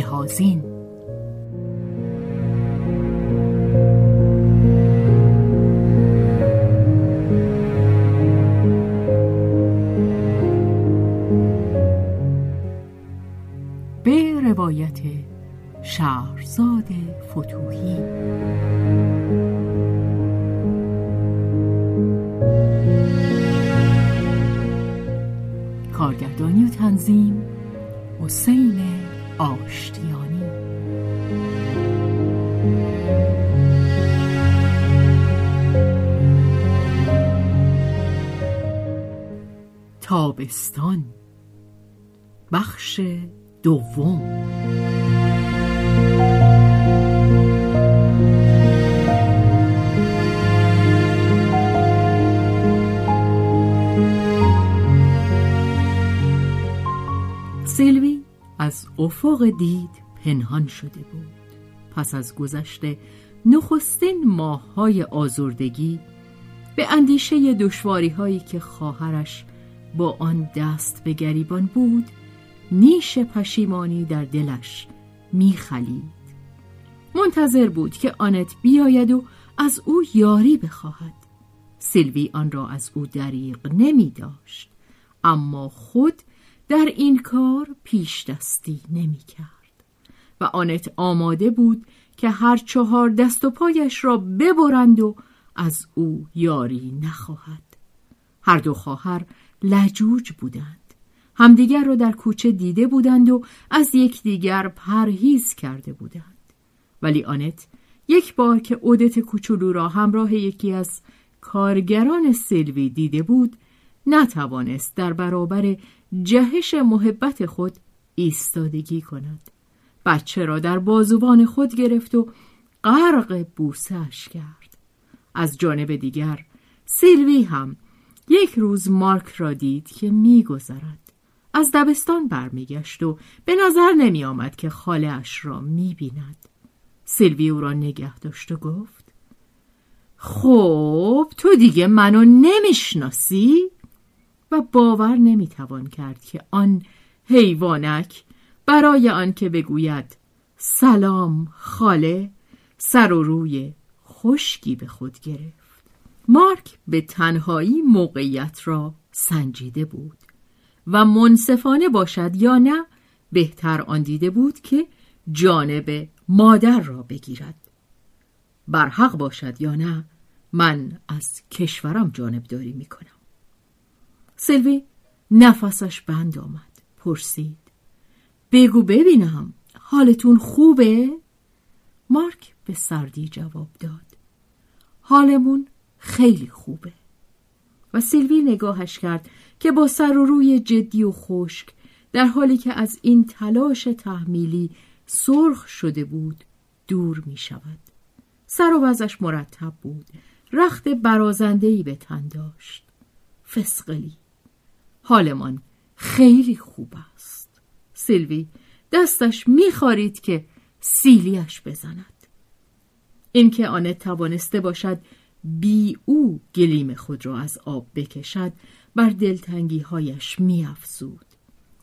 بهازین به روایت شهرزاد فتوحی. کارگردانی و تنظیم حسین آشتیانی. تابستان. بخش دوم. افق دید پنهان شده بود. پس از گذشت نخستین ماه های آزردگی به اندیشه دشواری هایی که خواهرش با آن دست به گریبان بود نیش پشیمانی در دلش میخلید. منتظر بود که آنت بیاید و از او یاری بخواهد. سیلوی آن را از او دریغ نمی داشت اما خود در این کار پیش دستی نمی کرد و آنت آماده بود که هر چهار دست و پایش را ببرند و از او یاری نخواهد. هر دو خواهر لجوج بودند. همدیگر را در کوچه دیده بودند و از یکدیگر پرهیز کرده بودند. ولی آنت یک بار که اودت کوچولو را همراه یکی از کارگران سلوی دیده بود نتوانست در برابر جهش محبت خود ایستادگی کند بچه را در بازوان خود گرفت و غرق بوسش کرد از جانب دیگر سیلوی هم یک روز مارک را دید که میگذرد از دبستان برمیگشت و به نظر نمی آمد که خاله اش را می بیند. سیلوی او را نگه داشت و گفت خب تو دیگه منو نمی‌شناسی؟ و باور نمی‌توان کرد که آن حیوانک برای آن که بگوید سلام خاله سر و روی خشکی به خود گرفت. مارک به تنهایی موقعیت را سنجیده بود و منصفانه باشد یا نه بهتر آن دیده بود که جانب مادر را بگیرد. برحق باشد یا نه من از کشورم جانبداری می کنم سلوی نفسش بند آمد پرسید بگو ببینم حالتون خوبه؟ مارک به سردی جواب داد حالمون خیلی خوبه و سیلوی نگاهش کرد که با سر و روی جدی و خشک در حالی که از این تلاش تحمیلی سرخ شده بود دور می شود. سر و وزش مرتب بود. رخت برازندهی به تن داشت. فسقلی. حالمان خیلی خوب است. سیلوی دستش میخارید که سیلیش بزند. اینکه آنت توانسته باشد بی او گلیم خود را از آب بکشد بر دلتنگی هایش می افزود.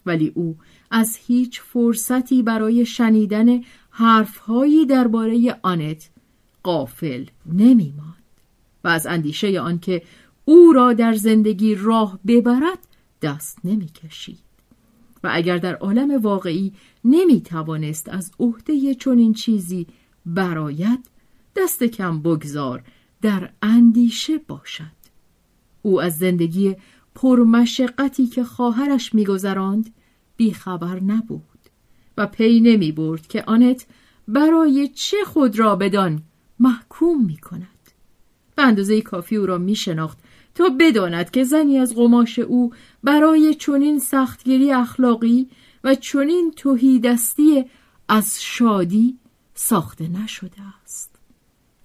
ولی او از هیچ فرصتی برای شنیدن حرفهایی درباره آنت قافل نمی ماند و از اندیشه آنکه او را در زندگی راه ببرد دست نمی کشید. و اگر در عالم واقعی نمی توانست از عهده چنین چیزی براید دست کم بگذار در اندیشه باشد او از زندگی پرمشقتی که خواهرش میگذراند بیخبر نبود و پی نمی برد که آنت برای چه خود را بدان محکوم می کند. به اندازه کافی او را می شناخت تا بداند که زنی از قماش او برای چنین سختگیری اخلاقی و چنین توهیدستی از شادی ساخته نشده است.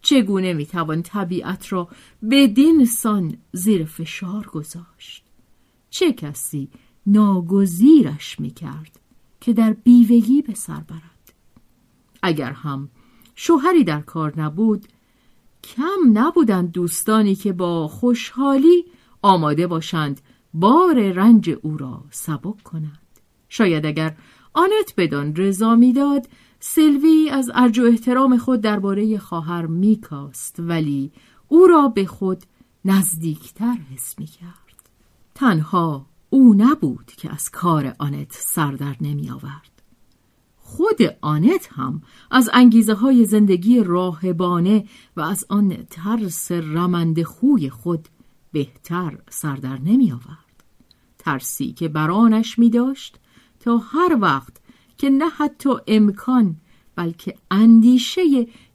چگونه می‌توان طبیعت را بدین سان زیر فشار گذاشت؟ چه کسی ناگزیرش می‌کرد که در بیوگی به سر برد؟ اگر هم شوهری در کار نبود کم نبودند دوستانی که با خوشحالی آماده باشند بار رنج او را سبک کنند شاید اگر آنت بدان رضا می‌داد سلوی از ارج و احترام خود درباره خواهر میکاست ولی او را به خود نزدیکتر حس می‌کرد تنها او نبود که از کار آنت سردر نمی آورد. خود آنت هم از انگیزه های زندگی راهبانه و از آن ترس رمند خوی خود بهتر سردر نمی آورد. ترسی که برانش می داشت تا هر وقت که نه حتی امکان بلکه اندیشه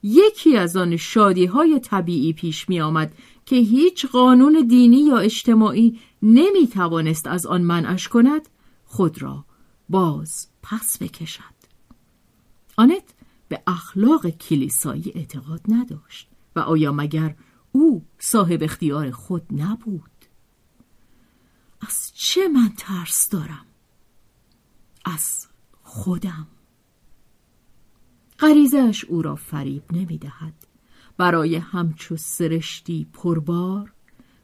یکی از آن شادی های طبیعی پیش می آمد که هیچ قانون دینی یا اجتماعی نمی توانست از آن منعش کند خود را باز پس بکشد به اخلاق کلیسایی اعتقاد نداشت و آیا مگر او صاحب اختیار خود نبود؟ از چه من ترس دارم؟ از خودم. غریزش او را فریب نمی دهد. برای همچو سرشتی پربار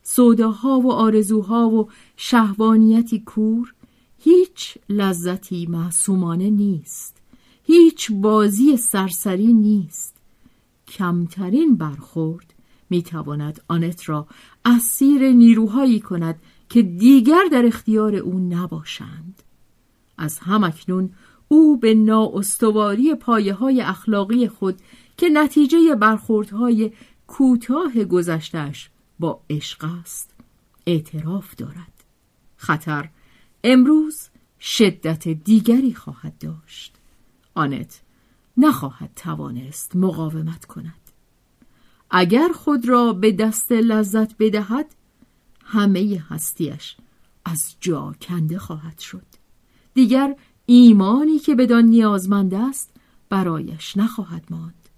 سوداها و آرزوها و شهوانیتی کور هیچ لذتی معصومانه نیست. هیچ بازی سرسری نیست. کمترین برخورد می‌تواند آنت را اسیر نیروهایی کند که دیگر در اختیار او نباشند. از همکنون او به نااستواری پایه های اخلاقی خود که نتیجه برخوردهای کوتاه گذشتش با عشق است اعتراف دارد. خطر امروز شدت دیگری خواهد داشت. آنت نخواهد توانست مقاومت کند اگر خود را به دست لذت بدهد همه هستیش از جا کنده خواهد شد دیگر ایمانی که بدان نیازمند است برایش نخواهد ماند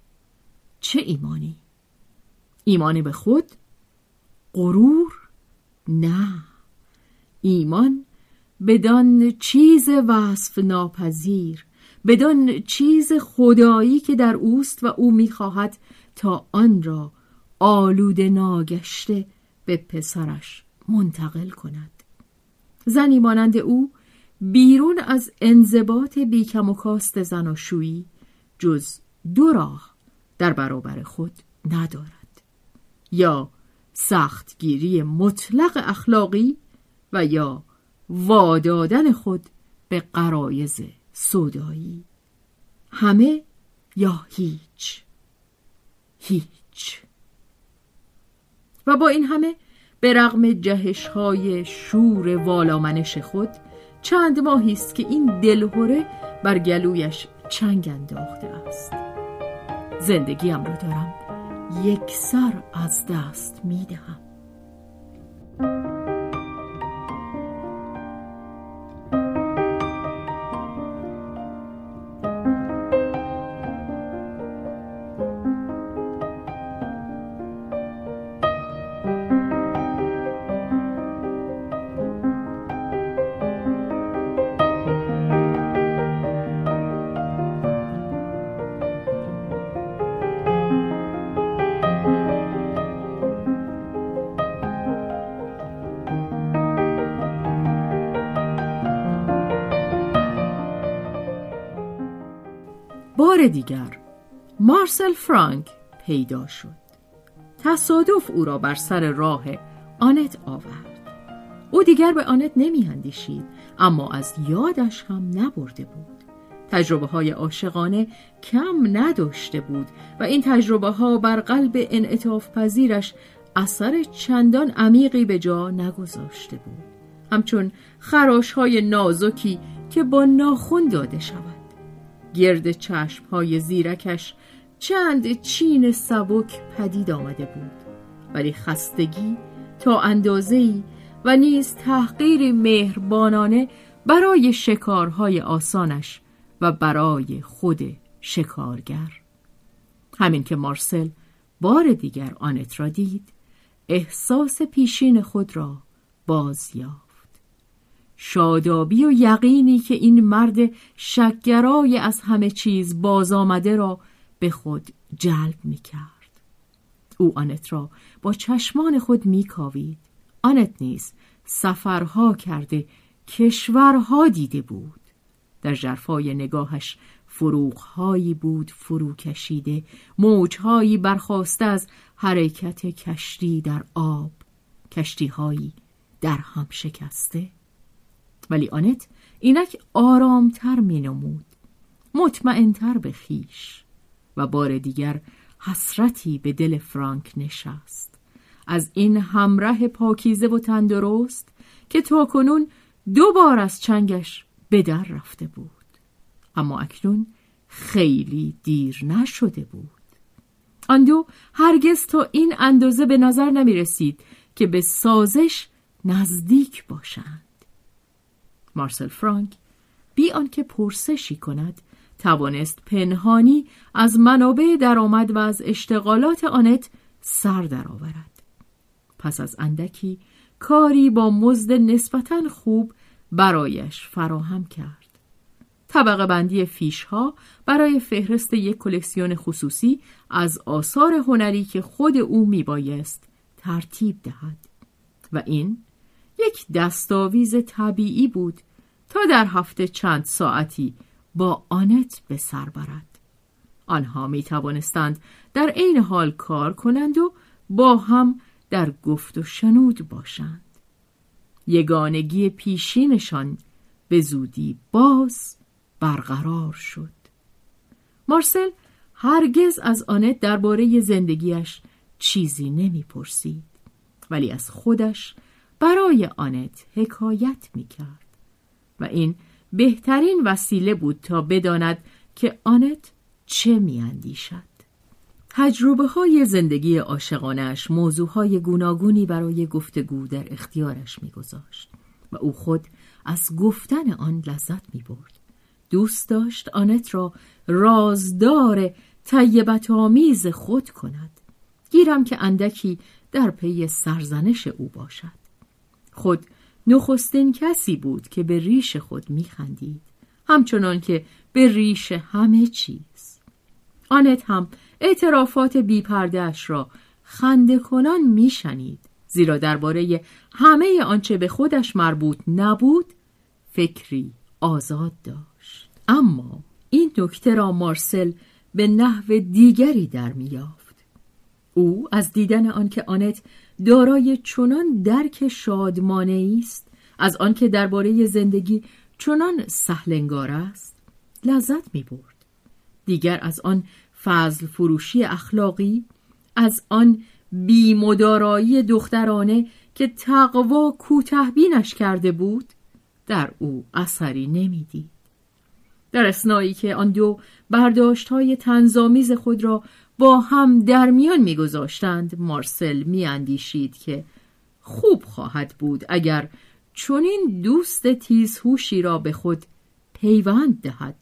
چه ایمانی؟ ایمانی به خود؟ غرور؟ نه ایمان بدان چیز وصف ناپذیر بدان چیز خدایی که در اوست و او می‌خواهد تا آن را آلود ناگشته به پسرش منتقل کند. زنی مانند او بیرون از انضباط بیکم و کاست زناشویی جز دو راه در برابر خود ندارد. یا سختگیری مطلق اخلاقی و یا وادادن خود به قرایز صدایی همه یا هیچ؟ هیچ. و با این همه به رغم جهش های شور والامنش خود چند ماهی است که این دلهوره بر گلویش چنگ انداخته است. زندگیم را دارم یک سر از دست می بار دیگر مارسل فرانک پیدا شد. تصادف او را بر سر راه آنت آورد. او دیگر به آنت نمی اندیشید اما از یادش هم نبرده بود. تجربه های عاشقانه کم نداشته بود و این تجربه ها بر قلب انعطاف پذیرش اثر چندان عمیقی به جا نگذاشته بود. همچون خراش های نازکی که با ناخون داده شود. گرد چشم های زیرکش چند چین سبک پدید آمده بود. ولی خستگی تا اندازه‌ای و نیز تحقیر مهربانانه برای شکارهای آسانش و برای خود شکارگر. همین که مارسل بار دیگر آنت را دید احساس پیشین خود را باز یافت شادابی و یقینی که این مرد شکگرای از همه چیز باز آمده را به خود جلب می کرد. او آنت را با چشمان خود می کاوید. آنت نیز سفرها کرده کشورها دیده بود. در جرفای نگاهش فروغهایی بود فرو کشیده موجهایی برخواسته از حرکت کشتی در آب کشتیهایی در هم شکسته ولی آنت اینک آرامتر می نمود مطمئنتر به خیش و بار دیگر حسرتی به دل فرانک نشست. از این همراه پاکیزه و تندرست که تا کنون دو بار از چنگش به در رفته بود. اما اکنون خیلی دیر نشده بود. آن دو هرگز تا این اندازه به نظر نمی رسید که به سازش نزدیک باشند. مارسل فرانک. بی آنکه پرسشی کند توانست پنهانی از منابع درآمد و از اشتغالات آنت سر درآورد. پس از اندکی کاری با مزد نسبتا خوب برایش فراهم کرد. طبقه بندی فیش ها برای فهرست یک کلکسیون خصوصی از آثار هنری که خود او میبایست ترتیب دهد. و این یک دستاویز طبیعی بود تا در هفته چند ساعتی با آنت به سر برد. آنها می توانستند در عین حال کار کنند و با هم در گفت و شنود باشند. یگانگی پیشینشان به زودی باز برقرار شد. مارسل هرگز از آنت درباره زندگیش چیزی نمی‌پرسید ولی از خودش برای آنت حکایت می‌کرد. و این بهترین وسیله بود تا بداند که آنت چه میاندیشد. تجربه های زندگی عاشقانش موضوع های گوناگونی برای گفتگو در اختیارش میگذاشت و او خود از گفتن آن لذت می برد. دوست داشت آنت را رازدار طیبت آمیز خود کند گیرم که اندکی در پی سرزنش او باشد. خود نخستین کسی بود که به ریش خود میخندید همچنان که به ریش همه چیز. آنت هم اعترافات بیپردهش را خنده کنان میشنید زیرا درباره همه آنچه به خودش مربوط نبود فکری آزاد داشت. اما این نکته را مارسل به نحو دیگری در میافت او از دیدن آنکه آنت دارای چنان درک شادمانه است از آنکه درباره زندگی چنان سهلنگار است لذت می برد. دیگر از آن فضل فروشی اخلاقی از آن بیمدارایی دخترانه که تقوا کوتهبینش کرده بود در او اثری نمی‌دید. در اسنایی که آن دو برداشت های خود را با هم در میان میگذاشتند مارسل میاندیشید که خوب خواهد بود اگر چنین دوست تیزهوشی را به خود پیوند دهد.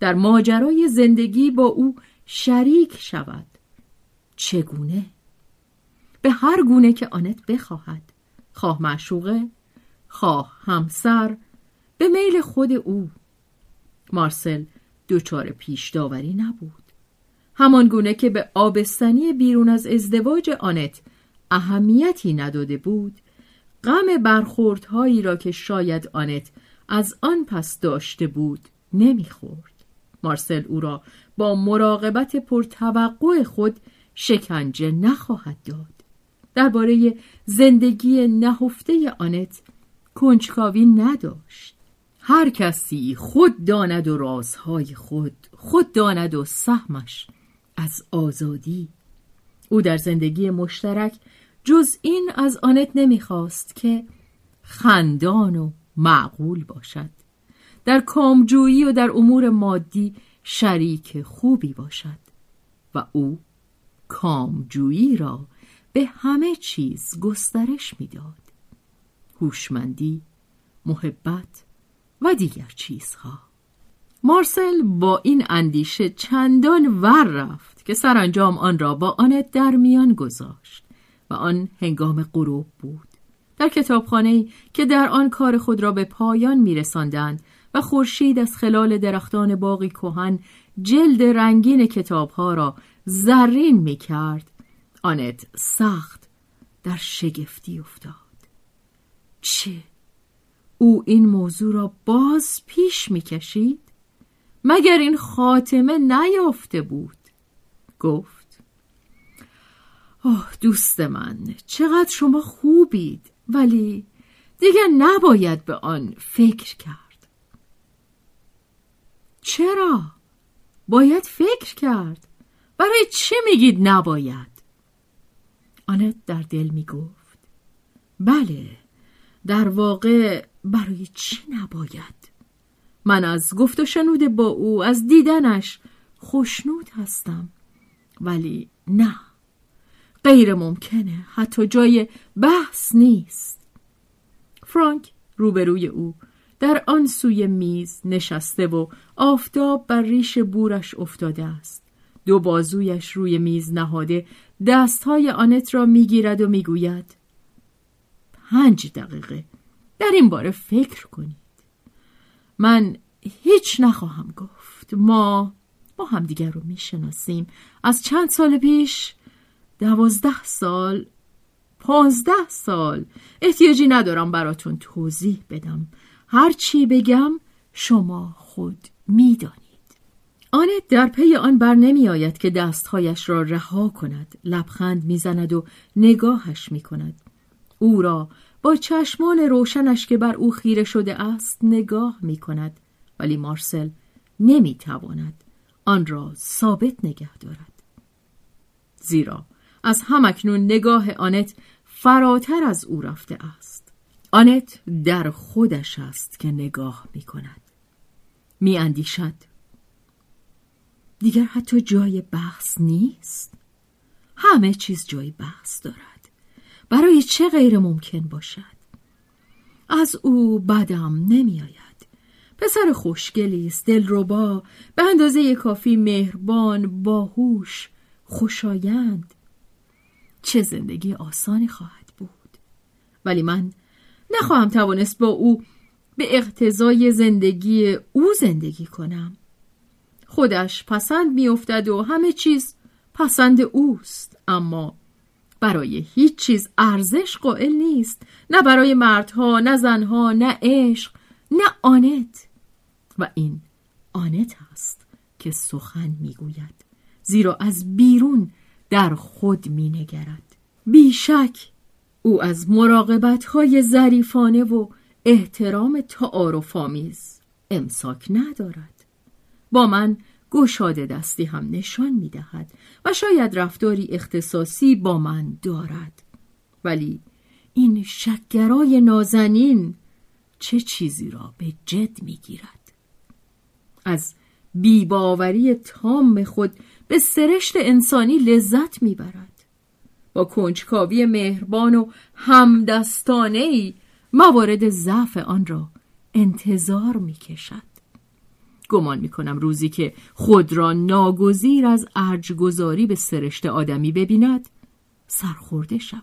در ماجرای زندگی با او شریک شود. چگونه؟ به هر گونه که آنت بخواهد. خواه معشوقه خواه همسر به میل خود او. مارسل دوچار پیش داوری نبود. همان گونه که به آبستنی بیرون از ازدواج آنت اهمیتی نداده بود غم برخوردهایی را که شاید آنت از آن پس داشته بود نمی‌خورد. مارسل او را با مراقبت پرتوقع خود شکنجه نخواهد داد. درباره زندگی نهفته آنت کنجکاوی نداشت. هر کسی خود داند و رازهای خود خود داند و سهمش از آزادی. او در زندگی مشترک جز این از آنت نمی‌خواست که خندان و معقول باشد. در کامجویی و در امور مادی شریک خوبی باشد و او کامجویی را به همه چیز گسترش می‌داد. هوشمندی محبت و دیگر چیزها. مارسل با این اندیشه چندان ور رفت که سرانجام آن را با آنت در میان گذاشت و آن هنگام غروب بود در کتابخانه که در آن کار خود را به پایان میرساندند و خورشید از خلال درختان باقی کهن جلد رنگین کتابها را زرین می کرد آنت سخت در شگفتی افتاد چه؟ او این موضوع را باز پیش می کشید؟ مگر این خاتمه نیافته بود؟ گفت آه دوست من چقدر شما خوبید ولی دیگر نباید به آن فکر کرد چرا؟ باید فکر کرد برای چه میگید نباید؟ آنت در دل می‌گفت بله در واقع برای چی نباید من از گفت و شنود با او از دیدنش خوشنود هستم. ولی نه غیر ممکنه حتی جای بحث نیست. فرانک روبروی او در آن سوی میز نشسته و آفتاب بر ریش بورش افتاده است. دو بازویش روی میز نهاده دستهای آنت را می‌گیرد و می‌گوید پنج دقیقه در این باره فکر کنید. من هیچ نخواهم گفت. ما ما همدیگر رو می‌شناسیم. از چند سال پیش دوازده سال پانزده سال احتیاجی ندارم براتون توضیح بدم. هرچی بگم شما خود می‌دانید. آنت در پی آن بر نمی آید که دستهایش را رها کند. لبخند می‌زند و نگاهش می کند او را با چشمان روشنش که بر او خیره شده است نگاه می کند ولی مارسل نمی تواند آن را ثابت نگه دارد. زیرا از همکنون نگاه آنت فراتر از او رفته است. آنت در خودش است که نگاه می کند می اندیشد دیگر حتی جای بحث نیست. همه چیز جای بحث دارد. برای چه غیر ممکن باشد؟ از او بدم نمی آید پسر خوشگلی است دلربا به اندازه کافی مهربان باهوش خوشایند. چه زندگی آسانی خواهد بود. ولی من نخواهم توانست با او به اقتضای زندگی او زندگی کنم. خودش پسند میافتد و همه چیز پسند اوست اما برای هیچ چیز ارزش قائل نیست. نه برای مردها نه زنها نه عشق نه آنت. و این آنت است که سخن می‌گوید. زیرا از بیرون در خود مینگرد. بیشک او از مراقبت های ظریفانه و احترام تعارفآمیز امساک ندارد. با من گشاده دستی هم نشان می دهد و شاید رفتاری اختصاصی با من دارد. ولی این شکرای نازنین چه چیزی را به جد می گیرد از بیباوری تام خود به سرشت انسانی لذت می برد با کنجکاوی مهربان و همدستانه موارد ضعف آن را انتظار می کشد گمان می کنم روزی که خود را ناگزیر از ارجگذاری به سرشت آدمی ببیند سرخورده شود.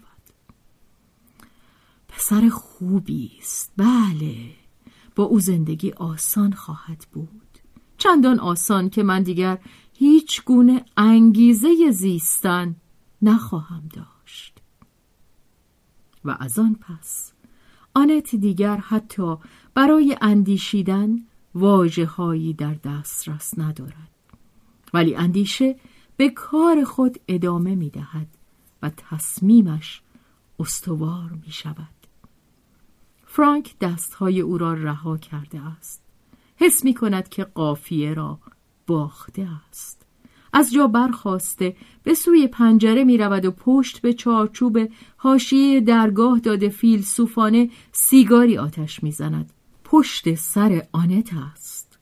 پسر خوبی است. بله با او زندگی آسان خواهد بود. چندان آسان که من دیگر هیچ گونه انگیزه زیستن نخواهم داشت. و از آن پس آنت دیگر حتی برای اندیشیدن واجه هایی در دسترس ندارد. ولی اندیشه به کار خود ادامه می دهد و تصمیمش استوار می شود فرانک دستهای او را رها کرده است. حس می کند که قافیه را باخته است. از جا برخواسته به سوی پنجره می رود و پشت به چارچوب حاشیه درگاه داده فیلسوفانه سیگاری آتش می زند. پشت سر آنت است.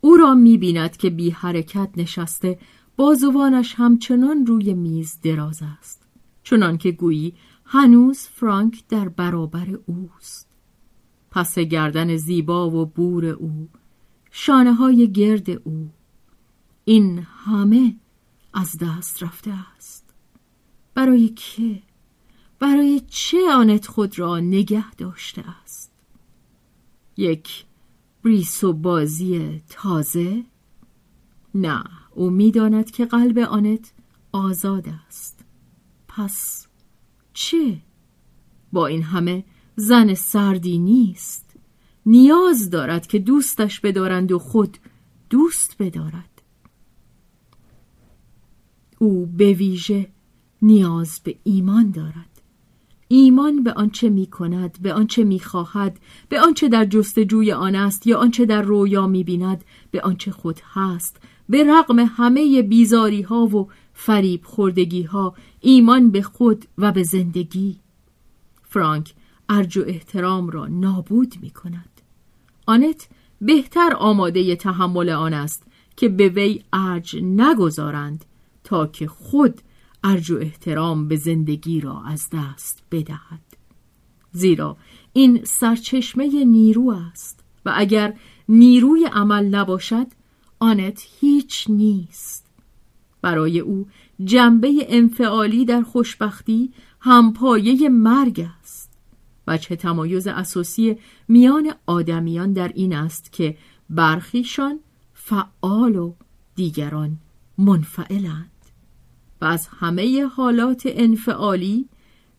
او را می بیند که بی حرکت نشسته بازوانش همچنان روی میز دراز است. چنان که گویی هنوز فرانک در برابر اوست. پس گردن زیبا و بور او شانه های گرد او این همه از دست رفته است برای که برای چه آنت خود را نگه داشته است یک بریس و بازی تازه؟ نه او می‌داند که قلب آنت آزاد است. پس چه؟ با این همه زن سردی نیست. نیاز دارد که دوستش بدارند و خود دوست بدارد. او به ویژه نیاز به ایمان دارد. ایمان به آنچه می کند به آنچه می خواهد به آنچه در جستجوی آن است یا آنچه در رویا می بیند به آنچه خود هست. به رغم همه بیزاری ها و فریب خوردگی ها ایمان به خود و به زندگی. فرانک ارج و احترام را نابود می کند آنت بهتر آماده تحمل آن است که به وی ارج نگذارند تا که خود ارج و احترام به زندگی را از دست بدهد. زیرا این سرچشمه نیرو است و اگر نیروی عمل نباشد آنت هیچ نیست. برای او جنبه انفعالی در خوشبختی همپایه مرگ است وجه تمایز اساسی میان آدمیان در این است که برخیشان فعال و دیگران منفعلند. و از همه حالات انفعالی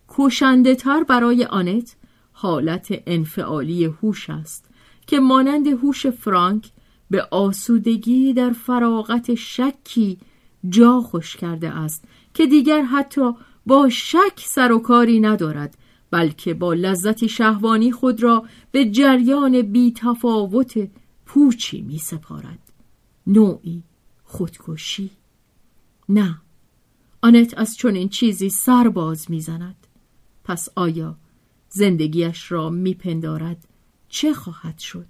کشنده تر برای آنت حالت انفعالی هوش است که مانند هوش فرانک به آسودگی در فراغت شکی جا خوش کرده است که دیگر حتی با شک سر و کاری ندارد بلکه با لذت شهوانی خود را به جریان بی تفاوت پوچی می سپارد نوعی خودکشی. نه. آنت از چنین چیزی سرباز می‌زند. پس آیا زندگیش را میپندارد؟ چه خواهد شد؟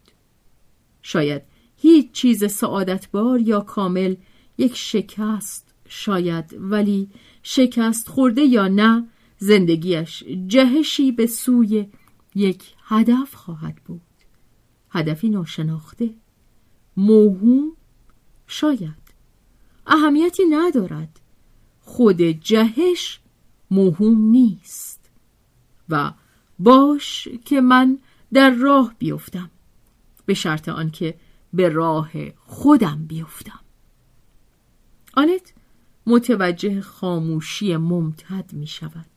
شاید هیچ چیز سعادتبار یا کامل یک شکست شاید ولی شکست خورده یا نه زندگیش جهشی به سوی یک هدف خواهد بود. هدفی ناشناخته. موهوم شاید. اهمیتی ندارد. خود جهش موهوم نیست و باش که من در راه بیفتم به شرط آنکه به راه خودم بیفتم. آنت متوجه خاموشی ممتد می شود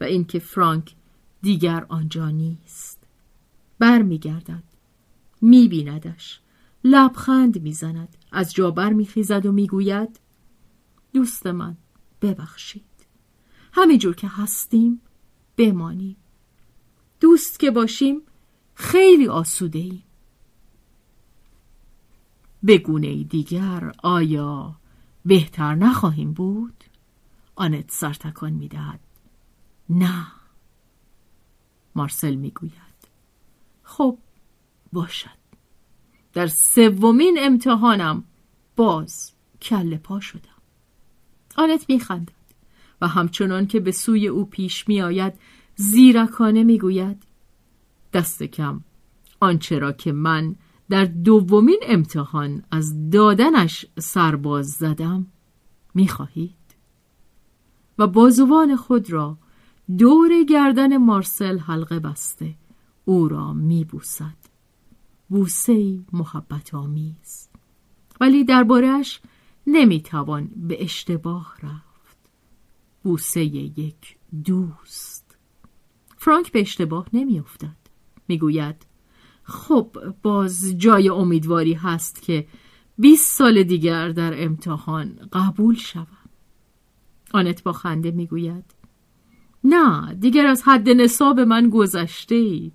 و اینکه فرانک دیگر آنجا نیست. بر می گردد بیندش لبخند می زند از جا بر و می گوید دوست من ببخشید. همینجور که هستیم بمانیم. دوست که باشیم خیلی آسوده ایم به گونه دیگر آیا بهتر نخواهیم بود؟ آنت سرتکان می‌دهد. نه. مارسل می‌گوید. خب باشد. در سومین امتحانم باز کل پا شدم. آنت میخندد و همچنان که به سوی او پیش میآید زیرکانه می‌گوید دست کم آنچه را که من در دومین امتحان از دادنش سرباز زدم می‌خواهید؟ و بازوان خود را دور گردن مارسل حلقه بسته او را میبوسد. بوسه محبت آمیز ولی دربارهش نمی‌توان به اشتباه رفت. بوسه یک دوست. فرانک به اشتباه نمیافتد می‌گوید خب باز جای امیدواری هست که 20 سال دیگر در امتحان قبول شوم. آنت با خنده می‌گوید نه دیگر از حد نصاب من گذشته اید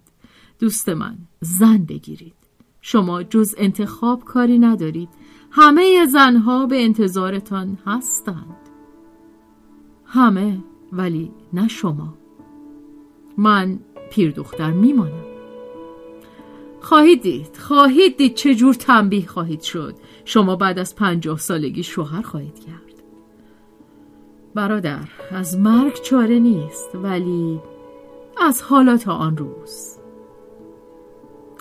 دوست من زن بگیرید. شما جز انتخاب کاری ندارید. همه زنها به انتظارتان هستند. همه ولی نه شما. من پیر دختر میمانم. خواهید دید خواهید دید چه جور تنبیه خواهید شد. شما بعد از پنجاه سالگی شوهر خواهید کرد. برادر از مرگ چاره نیست ولی از حالات آن روز.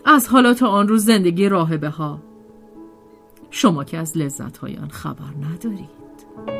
از حالات آن روز زندگی راهبه ها شما که از لذت آن خبر ندارید.